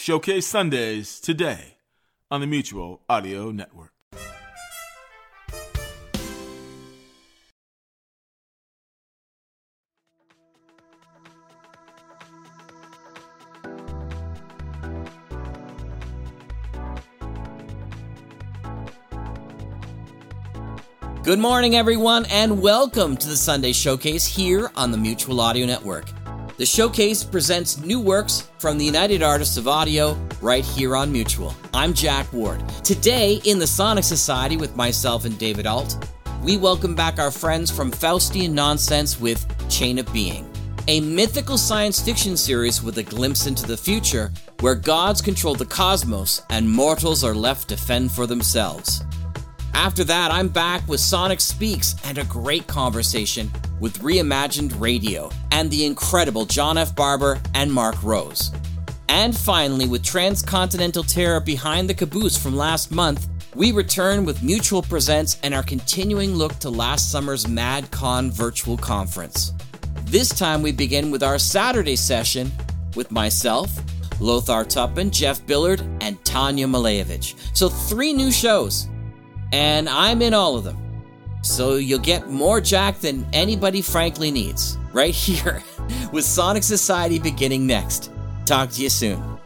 Showcase Sundays today on the Mutual Audio Network. Good morning, everyone, and welcome to the Sunday Showcase here on the Mutual Audio Network. The showcase presents new works from the United Artists of Audio right here on Mutual. I'm Jack Ward. Today, in the Sonic Society with myself and David Ault, we welcome back our friends from Faustian Nonsense with Chain of Being, a mythical science fiction series with a glimpse into the future where gods control the cosmos and mortals are left to fend for themselves. After that, I'm back with Sonic Speaks and a great conversation with Reimagined Radio and the incredible John F. Barber and Mark Rose. And finally, with Transcontinental Terror behind the caboose from last month, we return with Mutual Presents and our continuing look to last summer's MadCon virtual conference. This time we begin with our Saturday session with myself, Lothar Tuppen, Jeff Billard, and Tanya Malevich. So, three new shows and I'm in all of them. So you'll get more Jack than anybody frankly needs, right here, with Sonic Society beginning next. Talk to you soon.